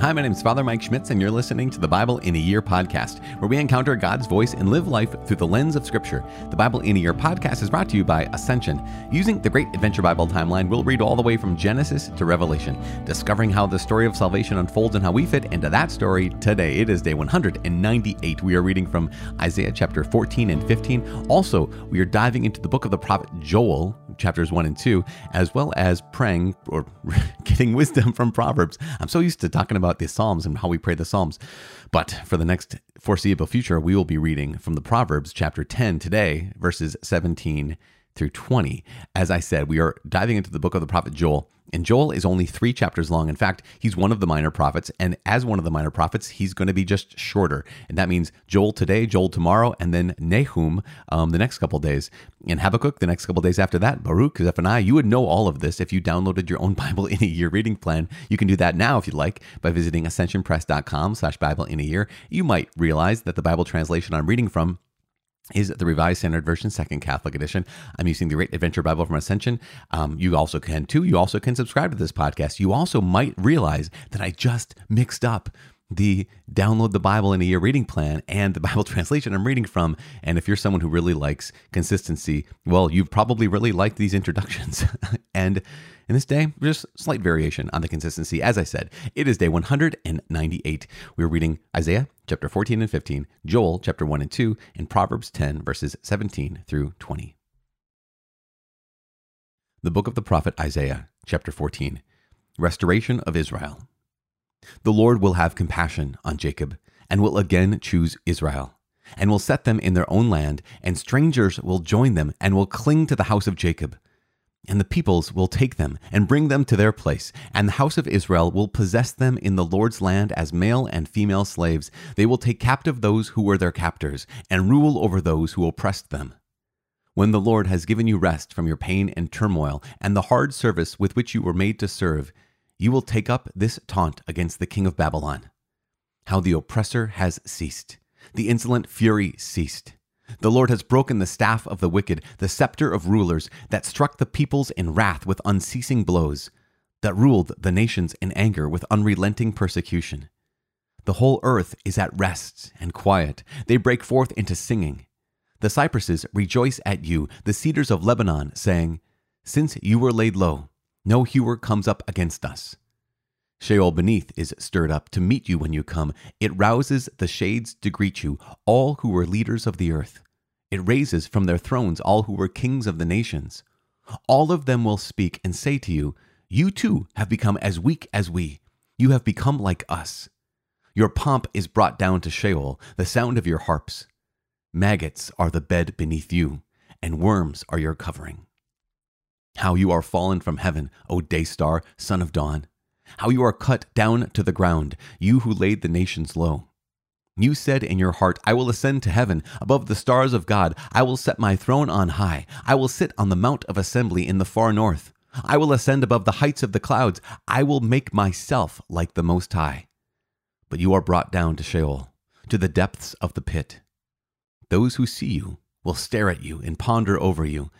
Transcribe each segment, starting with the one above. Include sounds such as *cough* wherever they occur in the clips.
Hi, my name is Father Mike Schmitz, and you're listening to the Bible in a Year podcast, where we encounter God's voice and live life through the lens of Scripture. The Bible in a Year podcast is brought to you by Ascension. Using the Great Adventure Bible timeline, we'll read all the way from Genesis to Revelation, discovering how the story of salvation unfolds and how we fit into that story today. It is day 198. We are reading from Isaiah chapter 14 and 15. Also, we are diving into the book of the prophet Joel, chapters 1 and 2, as well as praying or *laughs* getting wisdom from Proverbs. I'm so used to talking about the Psalms and how we pray the Psalms. But for the next foreseeable future, we will be reading from the Proverbs chapter 10 today, verses 17 through 20. As I said, we are diving into the book of the prophet Joel. And Joel is only three chapters long. In fact, he's one of the minor prophets. And as one of the minor prophets, he's going to be just shorter. And that means Joel today, Joel tomorrow, and then Nahum um, the next couple days. And Habakkuk the next couple days after that. Baruch, Zephaniah. You would know all of this if you downloaded your own *laughs* Bible in a year reading plan. You can do that now if you'd like by visiting ascensionpress.com slash Bible in a year. You might realize that the Bible translation I'm reading from is the Revised Standard Version, Second Catholic Edition. I'm using the Great Adventure Bible from Ascension. Um, you also can too. You also can subscribe to this podcast. You also might realize that I just mixed up the download the Bible in a year reading plan and the Bible *laughs* translation I'm reading from. And if you're someone who really likes consistency, well, you've probably really liked these introductions. *laughs* and in this day, just slight variation on the consistency. As I said, it is day 198. We're reading Isaiah chapter 14 and 15, Joel chapter 1 and 2, and Proverbs 10 verses 17 through 20. The book of the prophet Isaiah, chapter 14, Restoration of Israel. The Lord will have compassion on Jacob and will again choose Israel, and will set them in their own land, and strangers will join them and will cling to the house of Jacob. And the peoples will take them and bring them to their place, and the house of Israel will possess them in the Lord's land as male and female slaves. They will take captive those who were their captors, and rule over those who oppressed them. When the Lord has given you rest from your pain and turmoil, and the hard service with which you were made to serve, you will take up this taunt against the king of Babylon. How the oppressor has ceased, the insolent fury ceased. The Lord has broken the staff of the wicked, the scepter of rulers, that struck the peoples in wrath with unceasing blows, that ruled the nations in anger with unrelenting persecution. The whole earth is at rest and quiet. They break forth into singing. The cypresses rejoice at you, the cedars of Lebanon, saying, Since you were laid low, no hewer comes up against us. Sheol beneath is stirred up to meet you when you come. It rouses the shades to greet you, all who were leaders of the earth. It raises from their thrones all who were kings of the nations. All of them will speak and say to you, You too have become as weak as we. You have become like us. Your pomp is brought down to Sheol, the sound of your harps. Maggots are the bed beneath you, and worms are your covering. How you are fallen from heaven, O day star, son of dawn. How you are cut down to the ground, you who laid the nations low. You said in your heart, I will ascend to heaven, above the stars of God. I will set my throne on high. I will sit on the mount of assembly in the far north. I will ascend above the heights of the clouds. I will make myself like the Most High. But you are brought down to Sheol, to the depths of the pit. Those who see you will stare at you and ponder over you.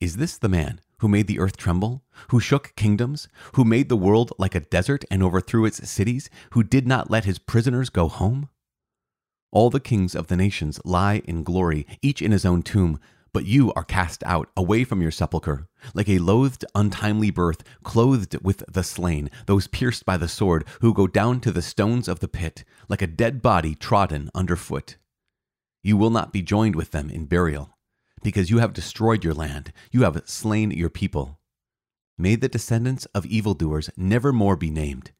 Is this the man who made the earth tremble, who shook kingdoms, who made the world like a desert and overthrew its cities, who did not let his prisoners go home? All the kings of the nations lie in glory, each in his own tomb, but you are cast out away from your sepulchre, like a loathed, untimely birth, clothed with the slain, those pierced by the sword, who go down to the stones of the pit, like a dead body trodden underfoot. You will not be joined with them in burial because you have destroyed your land, you have slain your people. May the descendants of evildoers never more be named.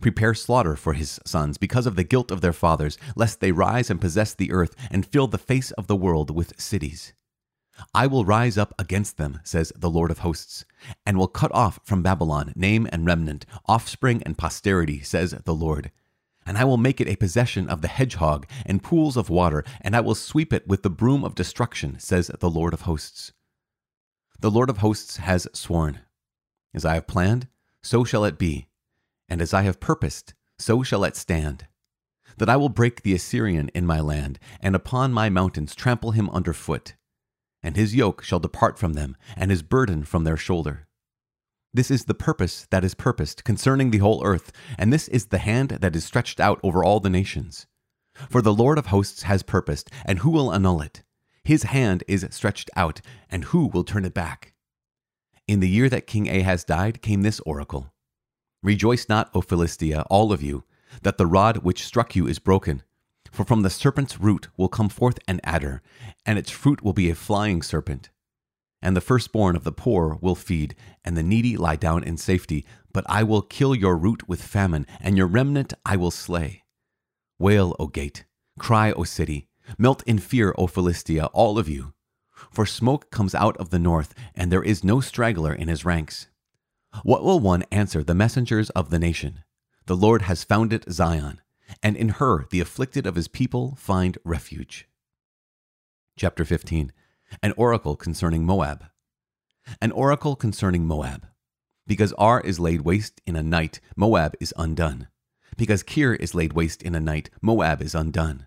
Prepare slaughter for his sons because of the guilt of their fathers, lest they rise and possess the earth and fill the face of the world with cities. I will rise up against them, says the Lord of hosts, and will cut off from Babylon name and remnant, offspring and posterity, says the Lord and I will make it a possession of the hedgehog and pools of water, and I will sweep it with the broom of destruction, says the Lord of hosts. The Lord of hosts has sworn, As I have planned, so shall it be, and as I have purposed, so shall it stand. That I will break the Assyrian in my land, and upon my mountains trample him under foot. And his yoke shall depart from them, and his burden from their shoulder. This is the purpose that is purposed concerning the whole earth, and this is the hand that is stretched out over all the nations. For the Lord of hosts has purposed, and who will annul it? His hand is stretched out, and who will turn it back? In the year that King Ahaz died came this oracle Rejoice not, O Philistia, all of you, that the rod which struck you is broken. For from the serpent's root will come forth an adder, and its fruit will be a flying serpent. And the firstborn of the poor will feed, and the needy lie down in safety. But I will kill your root with famine, and your remnant I will slay. Wail, O gate, cry, O city, melt in fear, O Philistia, all of you. For smoke comes out of the north, and there is no straggler in his ranks. What will one answer the messengers of the nation? The Lord has founded Zion, and in her the afflicted of his people find refuge. Chapter 15 An oracle concerning Moab. An oracle concerning Moab. Because Ar is laid waste in a night, Moab is undone. Because Kir is laid waste in a night, Moab is undone.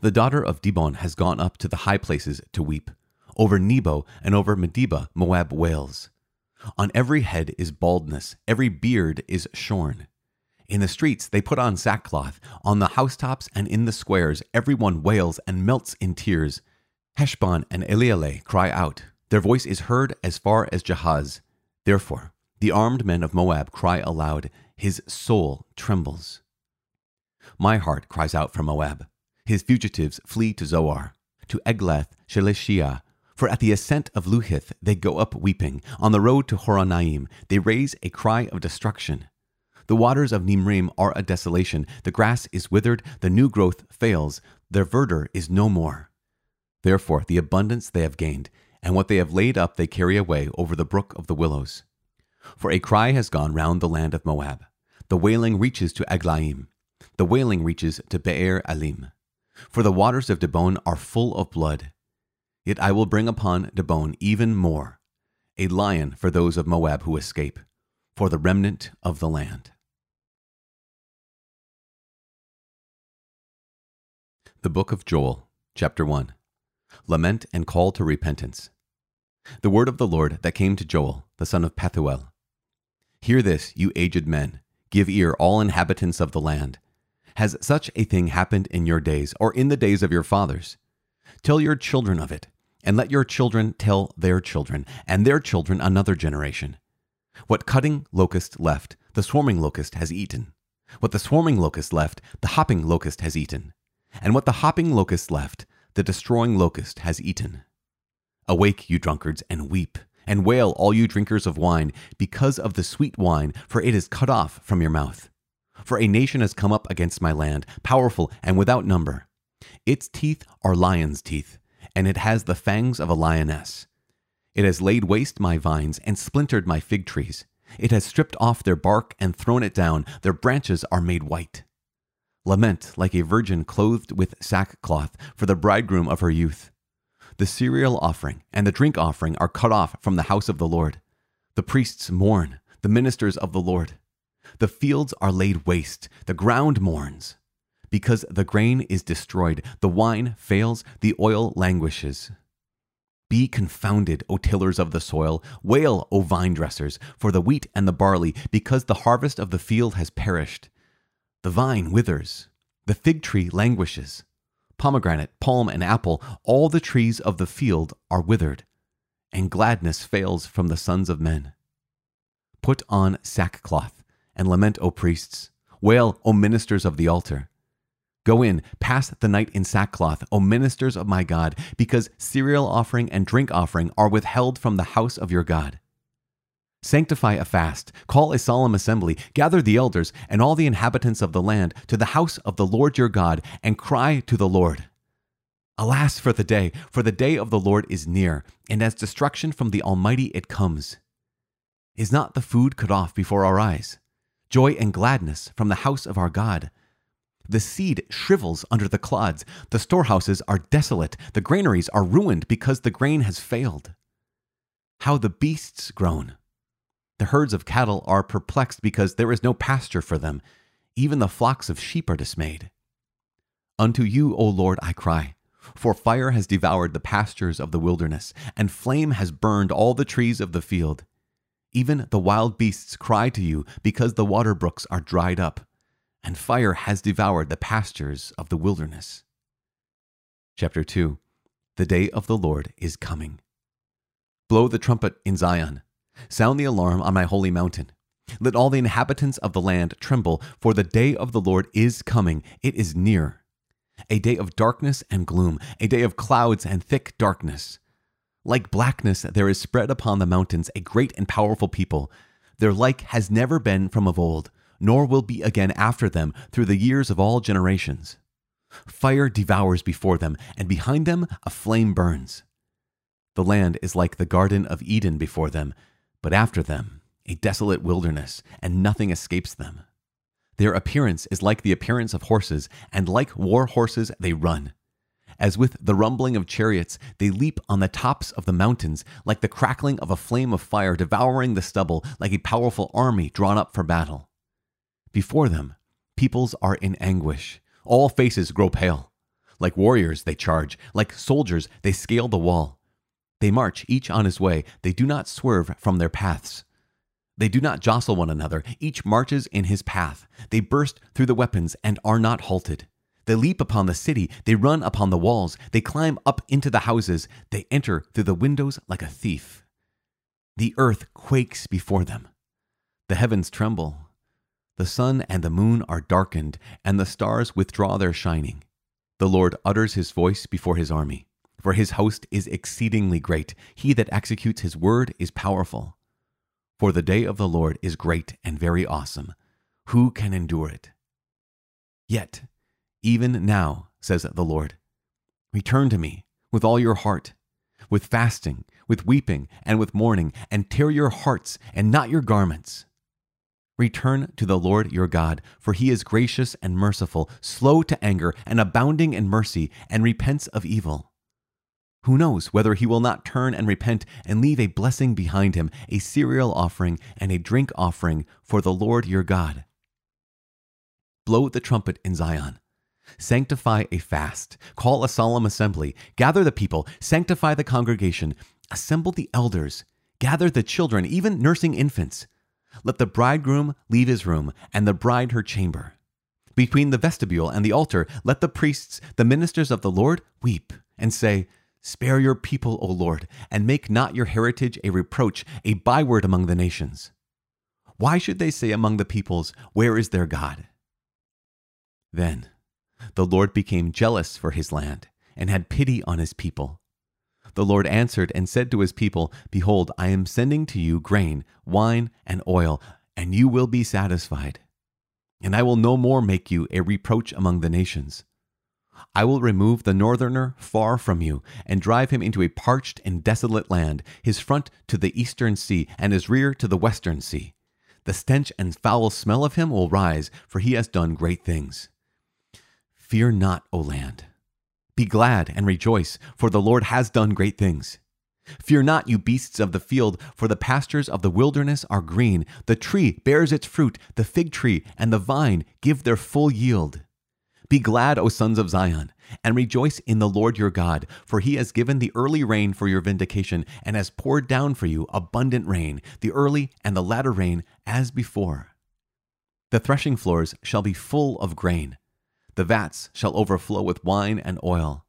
The daughter of Dibon has gone up to the high places to weep. Over Nebo and over Medeba, Moab wails. On every head is baldness, every beard is shorn. In the streets they put on sackcloth, on the housetops and in the squares everyone wails and melts in tears. Heshbon and Elealeh cry out, their voice is heard as far as Jahaz. Therefore, the armed men of Moab cry aloud, his soul trembles. My heart cries out for Moab. His fugitives flee to Zoar, to Eglath Shelishiyah, for at the ascent of Luhith they go up weeping. On the road to Horonaim they raise a cry of destruction. The waters of Nimrim are a desolation. The grass is withered, the new growth fails, their verdure is no more. Therefore, the abundance they have gained, and what they have laid up they carry away over the brook of the willows. For a cry has gone round the land of Moab. The wailing reaches to Eglaim. The wailing reaches to Beer Alim. For the waters of Dibon are full of blood. Yet I will bring upon Dibon even more, a lion for those of Moab who escape, for the remnant of the land. The Book of Joel, Chapter 1 Lament and Call to Repentance. The word of the Lord that came to Joel, the son of Pethuel. Hear this, you aged men, give ear, all inhabitants of the land. Has such a thing happened in your days, or in the days of your fathers? Tell your children of it, and let your children tell their children, and their children another generation. What cutting locust left, the swarming locust has eaten. What the swarming locust left, the hopping locust has eaten. And what the hopping locust left, the destroying locust has eaten. Awake, you drunkards, and weep, and wail, all you drinkers of wine, because of the sweet wine, for it is cut off from your mouth. For a nation has come up against my land, powerful and without number. Its teeth are lion's teeth, and it has the fangs of a lioness. It has laid waste my vines and splintered my fig trees. It has stripped off their bark and thrown it down. Their branches are made white. Lament like a virgin clothed with sackcloth for the bridegroom of her youth. The cereal offering and the drink offering are cut off from the house of the Lord. The priests mourn, the ministers of the Lord. The fields are laid waste, the ground mourns because the grain is destroyed, the wine fails, the oil languishes. Be confounded, O tillers of the soil, wail, O vine dressers, for the wheat and the barley, because the harvest of the field has perished. The vine withers, the fig tree languishes. Pomegranate, palm, and apple, all the trees of the field are withered, and gladness fails from the sons of men. Put on sackcloth, and lament, O priests. Wail, O ministers of the altar. Go in, pass the night in sackcloth, O ministers of my God, because cereal offering and drink offering are withheld from the house of your God. Sanctify a fast, call a solemn assembly, gather the elders and all the inhabitants of the land to the house of the Lord your God, and cry to the Lord. Alas for the day, for the day of the Lord is near, and as destruction from the Almighty it comes. Is not the food cut off before our eyes? Joy and gladness from the house of our God. The seed shrivels under the clods. The storehouses are desolate. The granaries are ruined because the grain has failed. How the beasts groan. The herds of cattle are perplexed because there is no pasture for them. Even the flocks of sheep are dismayed. Unto you, O Lord, I cry. For fire has devoured the pastures of the wilderness, and flame has burned all the trees of the field. Even the wild beasts cry to you because the water brooks are dried up, and fire has devoured the pastures of the wilderness. Chapter 2 The day of the Lord is coming. Blow the trumpet in Zion, sound the alarm on my holy mountain. Let all the inhabitants of the land tremble, for the day of the Lord is coming, it is near. A day of darkness and gloom, a day of clouds and thick darkness like blackness, there is spread upon the mountains a great and powerful people. Their like has never been from of old, nor will be again after them through the years of all generations. Fire devours before them, and behind them a flame burns. The land is like the Garden of Eden before them, but after them a desolate wilderness, and nothing escapes them. Their appearance is like the appearance of horses, and like war horses they run. As with the rumbling of chariots, they leap on the tops of the mountains, like the crackling of a flame of fire devouring the stubble, like a powerful army drawn up for battle. Before them, peoples are in anguish. All faces grow pale. Like warriors, they charge. Like soldiers, they scale the wall. They march, each on his way. They do not swerve from their paths. They do not jostle one another. Each marches in his path. They burst through the weapons and are not halted. They leap upon the city, they run upon the walls, they climb up into the houses, they enter through the windows like a thief. The earth quakes before them. The heavens tremble. The sun and the moon are darkened, and the stars withdraw their shining. The Lord utters his voice before his army, for his host is exceedingly great. He that executes his word is powerful. For the day of the Lord is great and very awesome. Who can endure it? Yet even now, says the Lord. Return to me with all your heart, with fasting, with weeping, and with mourning, and tear your hearts and not your garments. Return to the Lord your God, for he is gracious and merciful, slow to anger, and abounding in mercy, and repents of evil. Who knows whether he will not turn and repent and leave a blessing behind him, a cereal offering and a drink offering for the Lord your God? Blow the trumpet in Zion Sanctify a fast, call a solemn assembly, gather the people, sanctify the congregation, assemble the elders, gather the children, even nursing infants. Let the bridegroom leave his room, and the bride her chamber. Between the vestibule and the altar, let the priests, the ministers of the Lord, weep and say, Spare your people, O Lord, and make not your heritage a reproach, a byword among the nations. Why should they say among the peoples, Where is their God? Then the Lord became jealous for his land and had pity on his people. The Lord answered and said to his people, Behold, I am sending to you grain, wine, and oil, and you will be satisfied. And I will no more make you a reproach among the nations. I will remove the northerner far from you, and drive him into a parched and desolate land, his front to the eastern sea, and his rear to the western sea. The stench and foul smell of him will rise, for he has done great things. Fear not, O land. Be glad and rejoice, for the Lord has done great things. Fear not, you beasts of the field, for the pastures of the wilderness are green. The tree bears its fruit, the fig tree and the vine give their full yield. Be glad, O sons of Zion, and rejoice in the Lord your God, for he has given the early rain for your vindication, and has poured down for you abundant rain, the early and the latter rain as before. The threshing floors shall be full of grain the vats shall overflow with wine and oil.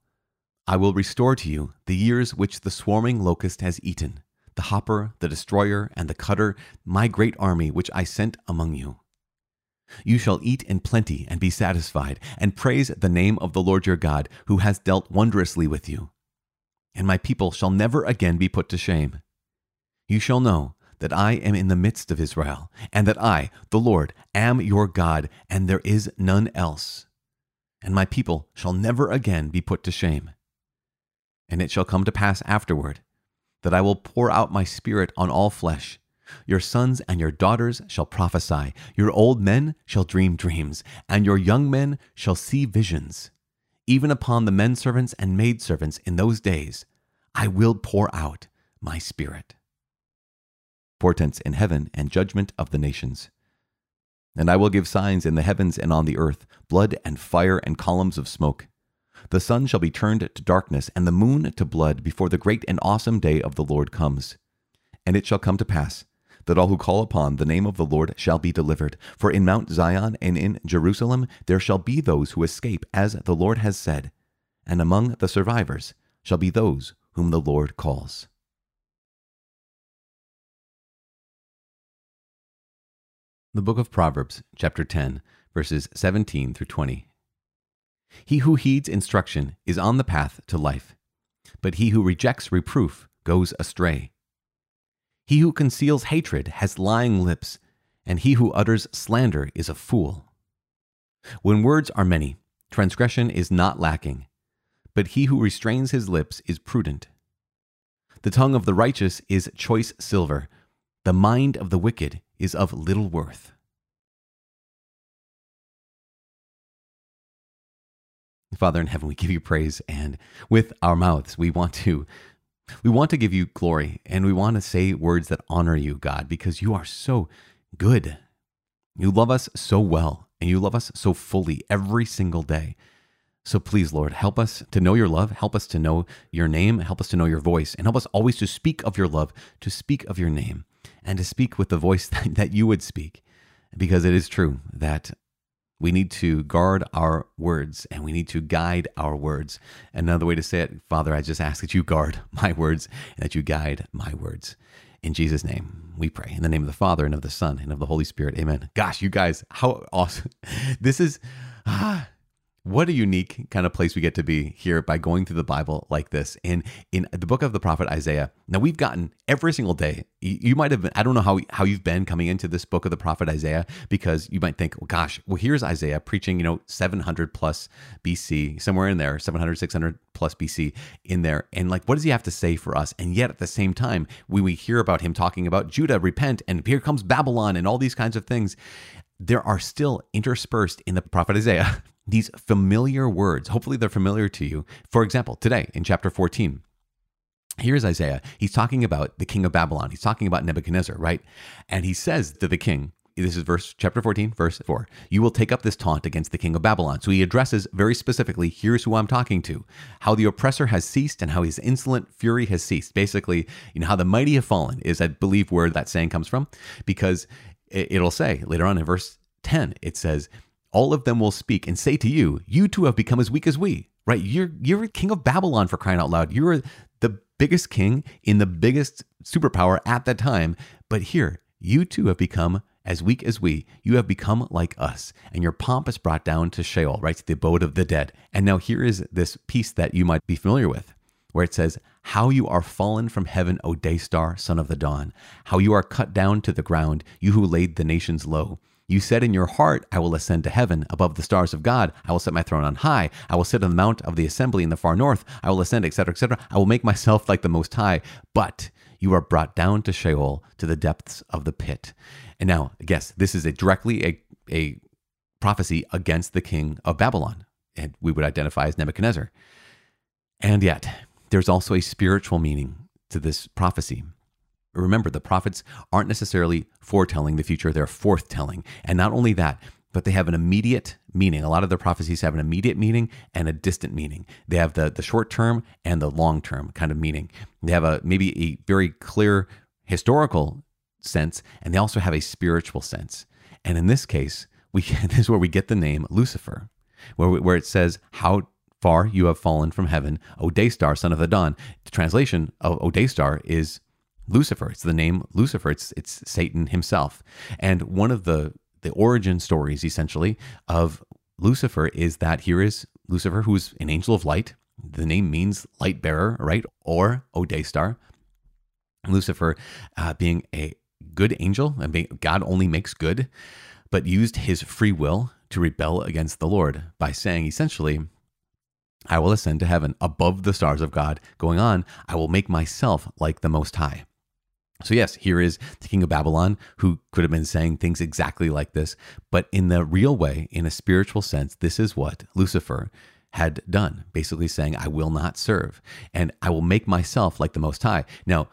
I will restore to you the years which the swarming locust has eaten, the hopper, the destroyer, and the cutter, my great army which I sent among you. You shall eat in plenty and be satisfied, and praise the name of the Lord your God, who has dealt wondrously with you. And my people shall never again be put to shame. You shall know that I am in the midst of Israel, and that I, the Lord, am your God, and there is none else and my people shall never again be put to shame. And it shall come to pass afterward that I will pour out my spirit on all flesh. Your sons and your daughters shall prophesy, your old men shall dream dreams, and your young men shall see visions. Even upon the men servants and maid servants in those days, I will pour out my spirit. Portents in heaven and judgment of the nations. And I will give signs in the heavens and on the earth, blood and fire and columns of smoke. The sun shall be turned to darkness, and the moon to blood, before the great and awesome day of the Lord comes. And it shall come to pass that all who call upon the name of the Lord shall be delivered. For in Mount Zion and in Jerusalem there shall be those who escape, as the Lord has said, and among the survivors shall be those whom the Lord calls. The book of Proverbs, chapter 10, verses 17 through 20. He who heeds instruction is on the path to life, but he who rejects reproof goes astray. He who conceals hatred has lying lips, and he who utters slander is a fool. When words are many, transgression is not lacking, but he who restrains his lips is prudent. The tongue of the righteous is choice silver, the mind of the wicked is of little worth. Father in heaven, we give you praise, and with our mouths, we want to we want to give you glory and we want to say words that honor you, God, because you are so good. You love us so well and you love us so fully every single day. So please, Lord, help us to know your love, help us to know your name, help us to know your voice, and help us always to speak of your love, to speak of your name, and to speak with the voice *laughs* that, you would speak. Because it is true that we need to guard our words and we need to guide our words. Another way to say it, Father, I just ask that you guard *laughs* my words and that you guide my words. In Jesus' name, we pray. In the name of the Father and of the Son and of the Holy Spirit. Amen. Gosh, you guys, how awesome. *laughs* This is. Ah, what a unique kind of place we get to be here by going through the Bible like this. In in the book of the prophet Isaiah. Now we've gotten every single day. You, you, might have been. I don't know how how you've been coming into this book of the prophet Isaiah because you might think, well, gosh, well here's Isaiah preaching, you know, 700 plus BC, somewhere in there, 700, 600 plus BC in there, and like, what does he have to say for us? And yet at the same time, when we hear about him talking about Judah, repent, and here comes Babylon, and all these kinds of things, there are still interspersed in the prophet Isaiah *laughs* these familiar words. Hopefully, they're familiar to you. For example, today in chapter 14, here's Isaiah. He's talking about the king of Babylon. He's talking about Nebuchadnezzar, right? And he says to the king, this is verse chapter 14 verse 4 you will take up this taunt against the king of babylon so he addresses very specifically here's who i'm talking to how the oppressor has ceased and how his insolent fury has ceased basically you know how the mighty have fallen is i believe where that saying comes from because it'll say later on in verse 10 it says all of them will speak and say to you, You too have become as weak as we. Right? You're you're king of Babylon for crying out loud. You're the biggest king in the biggest superpower at that time. But here, you too have become as weak as we. You have become like us, and your pomp is brought down to Sheol, right? To the abode of the dead. And now here is this piece that you might be familiar with, where it says, How you are fallen from heaven, O day star, son of the dawn. How you are cut down to the ground, you who laid the nations low. You said in your heart, I will ascend to heaven above the stars of God. I will set my throne on high. I will sit on the mount of the assembly in the far north. I will ascend, etc., etc. I will make myself like the Most High. But you are brought down to Sheol, to the depths of the pit. And now, guess this is a directly a, a prophecy against the king of Babylon, and we would identify as Nebuchadnezzar. And yet, there's also a spiritual meaning to this prophecy. Remember, the prophets aren't necessarily foretelling the future, they're forthtelling. And not only that, but they have an immediate meaning. A lot of their prophecies have an immediate meaning and a distant meaning. They have the, the short term and the long term kind of meaning. They have a maybe a very clear historical sense, and they also have a spiritual sense. And in this case, we *laughs* this is where we get the name Lucifer, where, we, where it says, How far you have fallen from heaven, O day star, son of the dawn. The translation of O day star is Lucifer. It's the name Lucifer. It's it's Satan himself. And one of the the origin stories essentially of Lucifer is that here is Lucifer, who's an angel of light. The name means light bearer, right? Or O day star. Lucifer uh, being a good angel, and being, God only makes good, but used his free will to rebel against the Lord by saying essentially, I will ascend to heaven above the stars of God. Going on, I will make myself like the Most High. So, yes, here is the king of Babylon who could have been saying things exactly like this, but in the real way, in a spiritual sense, this is what Lucifer had done, basically saying, I will not serve and I will make myself like the Most High. Now,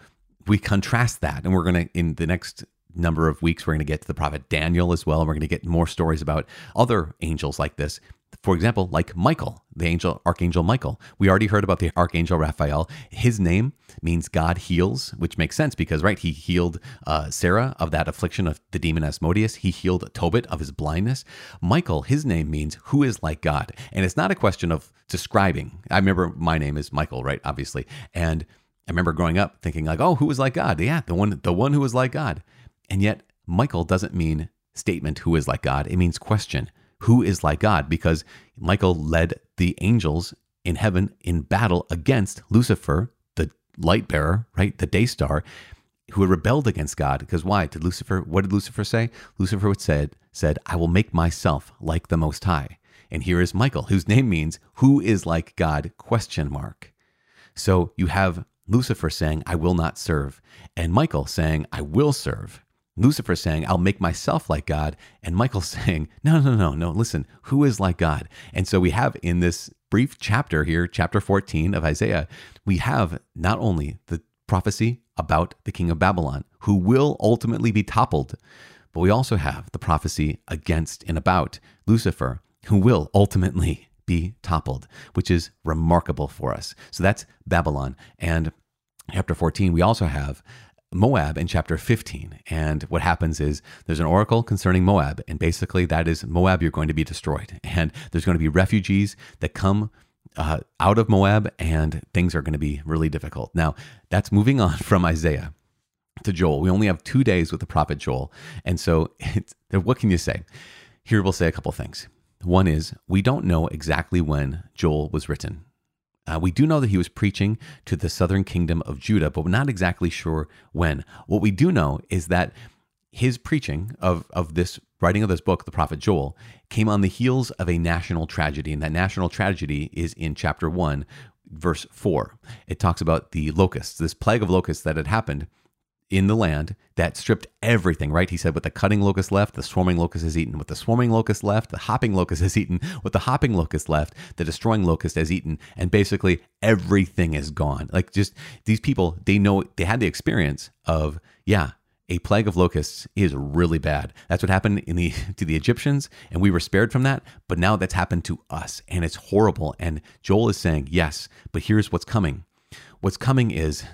we contrast that, and we're going to, in the next number of weeks, we're going to get to the prophet Daniel as well, and we're going to get more stories about other angels like this. For example, like Michael, the angel, archangel Michael. We already heard about the archangel Raphael. His name means God heals, which makes sense because, right, he healed uh, Sarah of that affliction of the demon Asmodeus. He healed Tobit of his blindness. Michael, his name means who is like God. And it's not a question of describing. I remember my name is Michael, right, obviously. And I remember growing up thinking like, oh, who is like God? Yeah, the one, the one who is like God. And yet Michael doesn't mean statement who is like God. It means question who is like God because Michael led the angels in heaven in battle against Lucifer, the light bearer, right? The day star, who had rebelled against God. Because why? Did Lucifer, what did Lucifer say? Lucifer said, said, I will make myself like the Most High. And here is Michael, whose name means who is like God? Question mark. So you have Lucifer saying, I will not serve, and Michael saying, I will serve. Lucifer saying, I'll make myself like God. And Michael *laughs* saying, No, no, no, no, listen, who is like God? And so we have in this brief chapter here, chapter 14 of Isaiah, we have not only the prophecy about the king of Babylon, who will ultimately be toppled, but we also have the prophecy against and about Lucifer, who will ultimately be toppled, which is remarkable for us. So that's Babylon. And chapter 14, we also have Moab in chapter 15. And what happens is there's an oracle concerning Moab. And basically, that is Moab, you're going to be destroyed. *laughs* And there's going to be refugees that come uh, out of Moab, and things are going to be really difficult. Now, that's moving on *laughs* from Isaiah to Joel. We only have two days with the prophet Joel. And so, *laughs* what can you say? Here we'll say a couple things. One is we don't know exactly when Joel was written. Uh, we do know that he was preaching to the southern kingdom of Judah, but we're not exactly sure when. What we do know is that his preaching of, of this writing of this book, the prophet Joel, came on the heels of a national tragedy. And that national tragedy is in chapter 1, verse 4. It talks about the locusts, this plague of locusts that had happened in the land that stripped everything, right? He said, with the cutting locust left, the swarming locust is eaten. With the swarming locust left, the hopping locust is eaten. With the hopping locust left, the destroying locust has eaten. And basically everything is gone. Like just these people, they know, they had the experience of, yeah, a plague of locusts is really bad. That's what happened in the *laughs* to the Egyptians, and we were spared from that. But now that's happened to us, and it's horrible. And Joel is saying, yes, but here's what's coming. What's coming is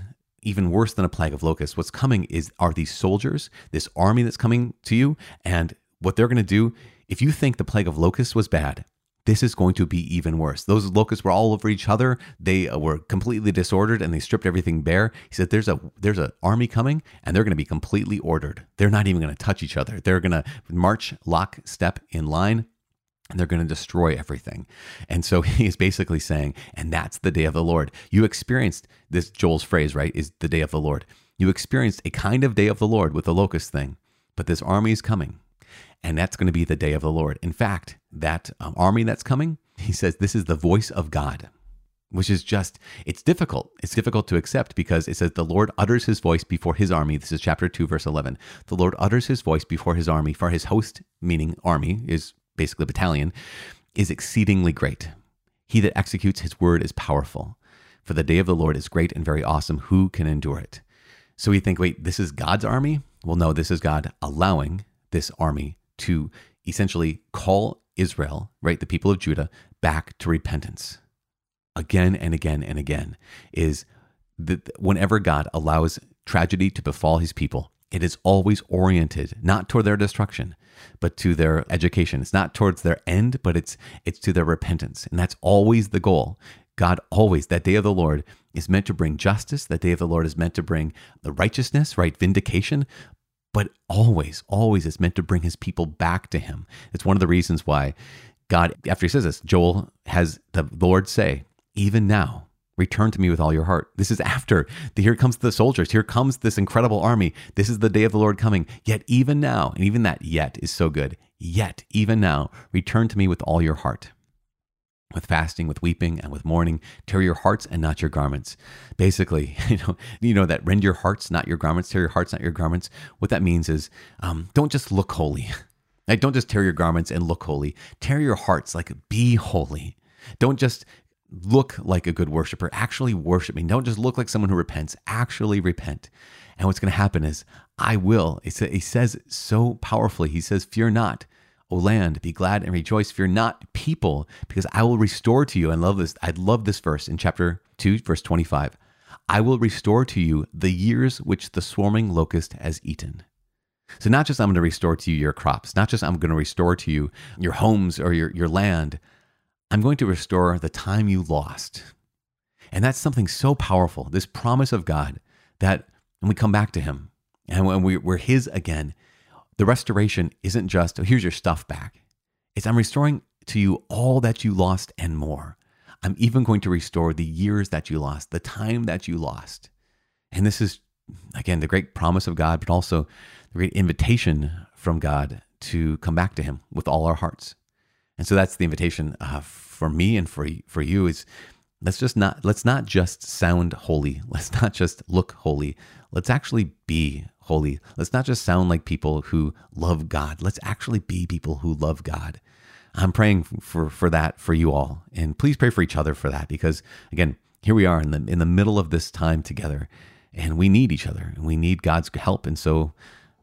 even worse than a plague of locusts. What's coming is are these soldiers, this army that's coming to you, and what they're going to do. If you think the plague of locusts was bad, this is going to be even worse. Those locusts were all over each other. They uh, were completely disordered and they stripped everything bare. He said there's a there's an army coming and they're going to be completely ordered. They're not even going to touch each other. They're going to march lock step in line they're going to destroy everything. And so *laughs* he is basically saying, and that's the day of the Lord. You experienced this, Joel's phrase, right, is the day of the Lord. You experienced a kind of day of the Lord with the locust thing, but this army is coming, and that's going to be the day of the Lord. In fact, that um, army that's coming, he says, this is the voice of God. Which is just, it's difficult. It's difficult to accept because it says the Lord utters his voice before his army. This is chapter 2, verse 11. The Lord utters his voice before his army, for his host, meaning army, is basically battalion, is exceedingly great. He that executes his word is powerful. For the day of the Lord is great and very awesome. Who can endure it? So we think, wait, this is God's army? Well, no, this is God allowing this army to essentially call Israel, right, the people of Judah, back to repentance. Again and again and again is that whenever God allows tragedy to befall his people, it is always oriented not toward their destruction, but to their education. It's not towards their end, but it's it's to their repentance. And that's always the goal. God always, that day of the Lord is meant to bring justice. That day of the Lord is meant to bring the righteousness, right? Vindication. But always, always is meant to bring his people back to him. It's one of the reasons why God, after he says this, Joel has the Lord say, even now, Return to me with all your heart. This is after. Here comes the soldiers. Here comes this incredible army. This is the day of the Lord coming. Yet, even now, and even that yet is so good. Yet, even now, return to me with all your heart. With fasting, with weeping, and with mourning, tear your hearts and not your garments. Basically, *laughs* you know, you know that rend your hearts, not your garments. Tear your hearts, not your garments. What that means is, um, don't just look holy. *laughs* Like, don't just tear your garments and look holy. Tear your hearts, like be holy. Don't just look like a good worshiper. Actually worship me. Don't just look like someone who repents. Actually repent. And what's going to happen is I will. He says so powerfully. He says, Fear not, O land, be glad and rejoice. Fear not, people, because I will restore to you. I love this. I love this verse in chapter 2, verse 25. I will restore to you the years which the swarming locust has eaten. So, not just I'm going to restore to you your crops, not just I'm going to restore to you your homes or your, your land, I'm going to restore the time you lost. And that's something so powerful, this promise of God that when we come back to Him and when we, we're His again, the restoration isn't just, oh, here's your stuff back. It's, I'm restoring to you all that you lost and more. I'm even going to restore the years that you lost, the time that you lost. And this is, again, the great promise of God, but also the great invitation from God to come back to Him with all our hearts. And so that's the invitation uh, for me and for for you is let's just not let's not just sound holy. *laughs* Let's not just look holy. Let's actually be holy. Let's not just sound like people who love God. Let's actually be people who love God. I'm praying for for that for you all, and please pray for each other for that because again, here we are in the in the middle of this time together, and we need each other and we need God's help, and so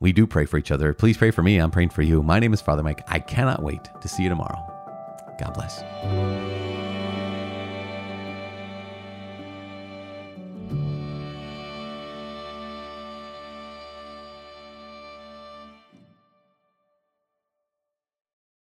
we do pray for each other. Please pray for me. I'm praying for you. My name is Father Mike. I cannot wait to see you tomorrow. God bless.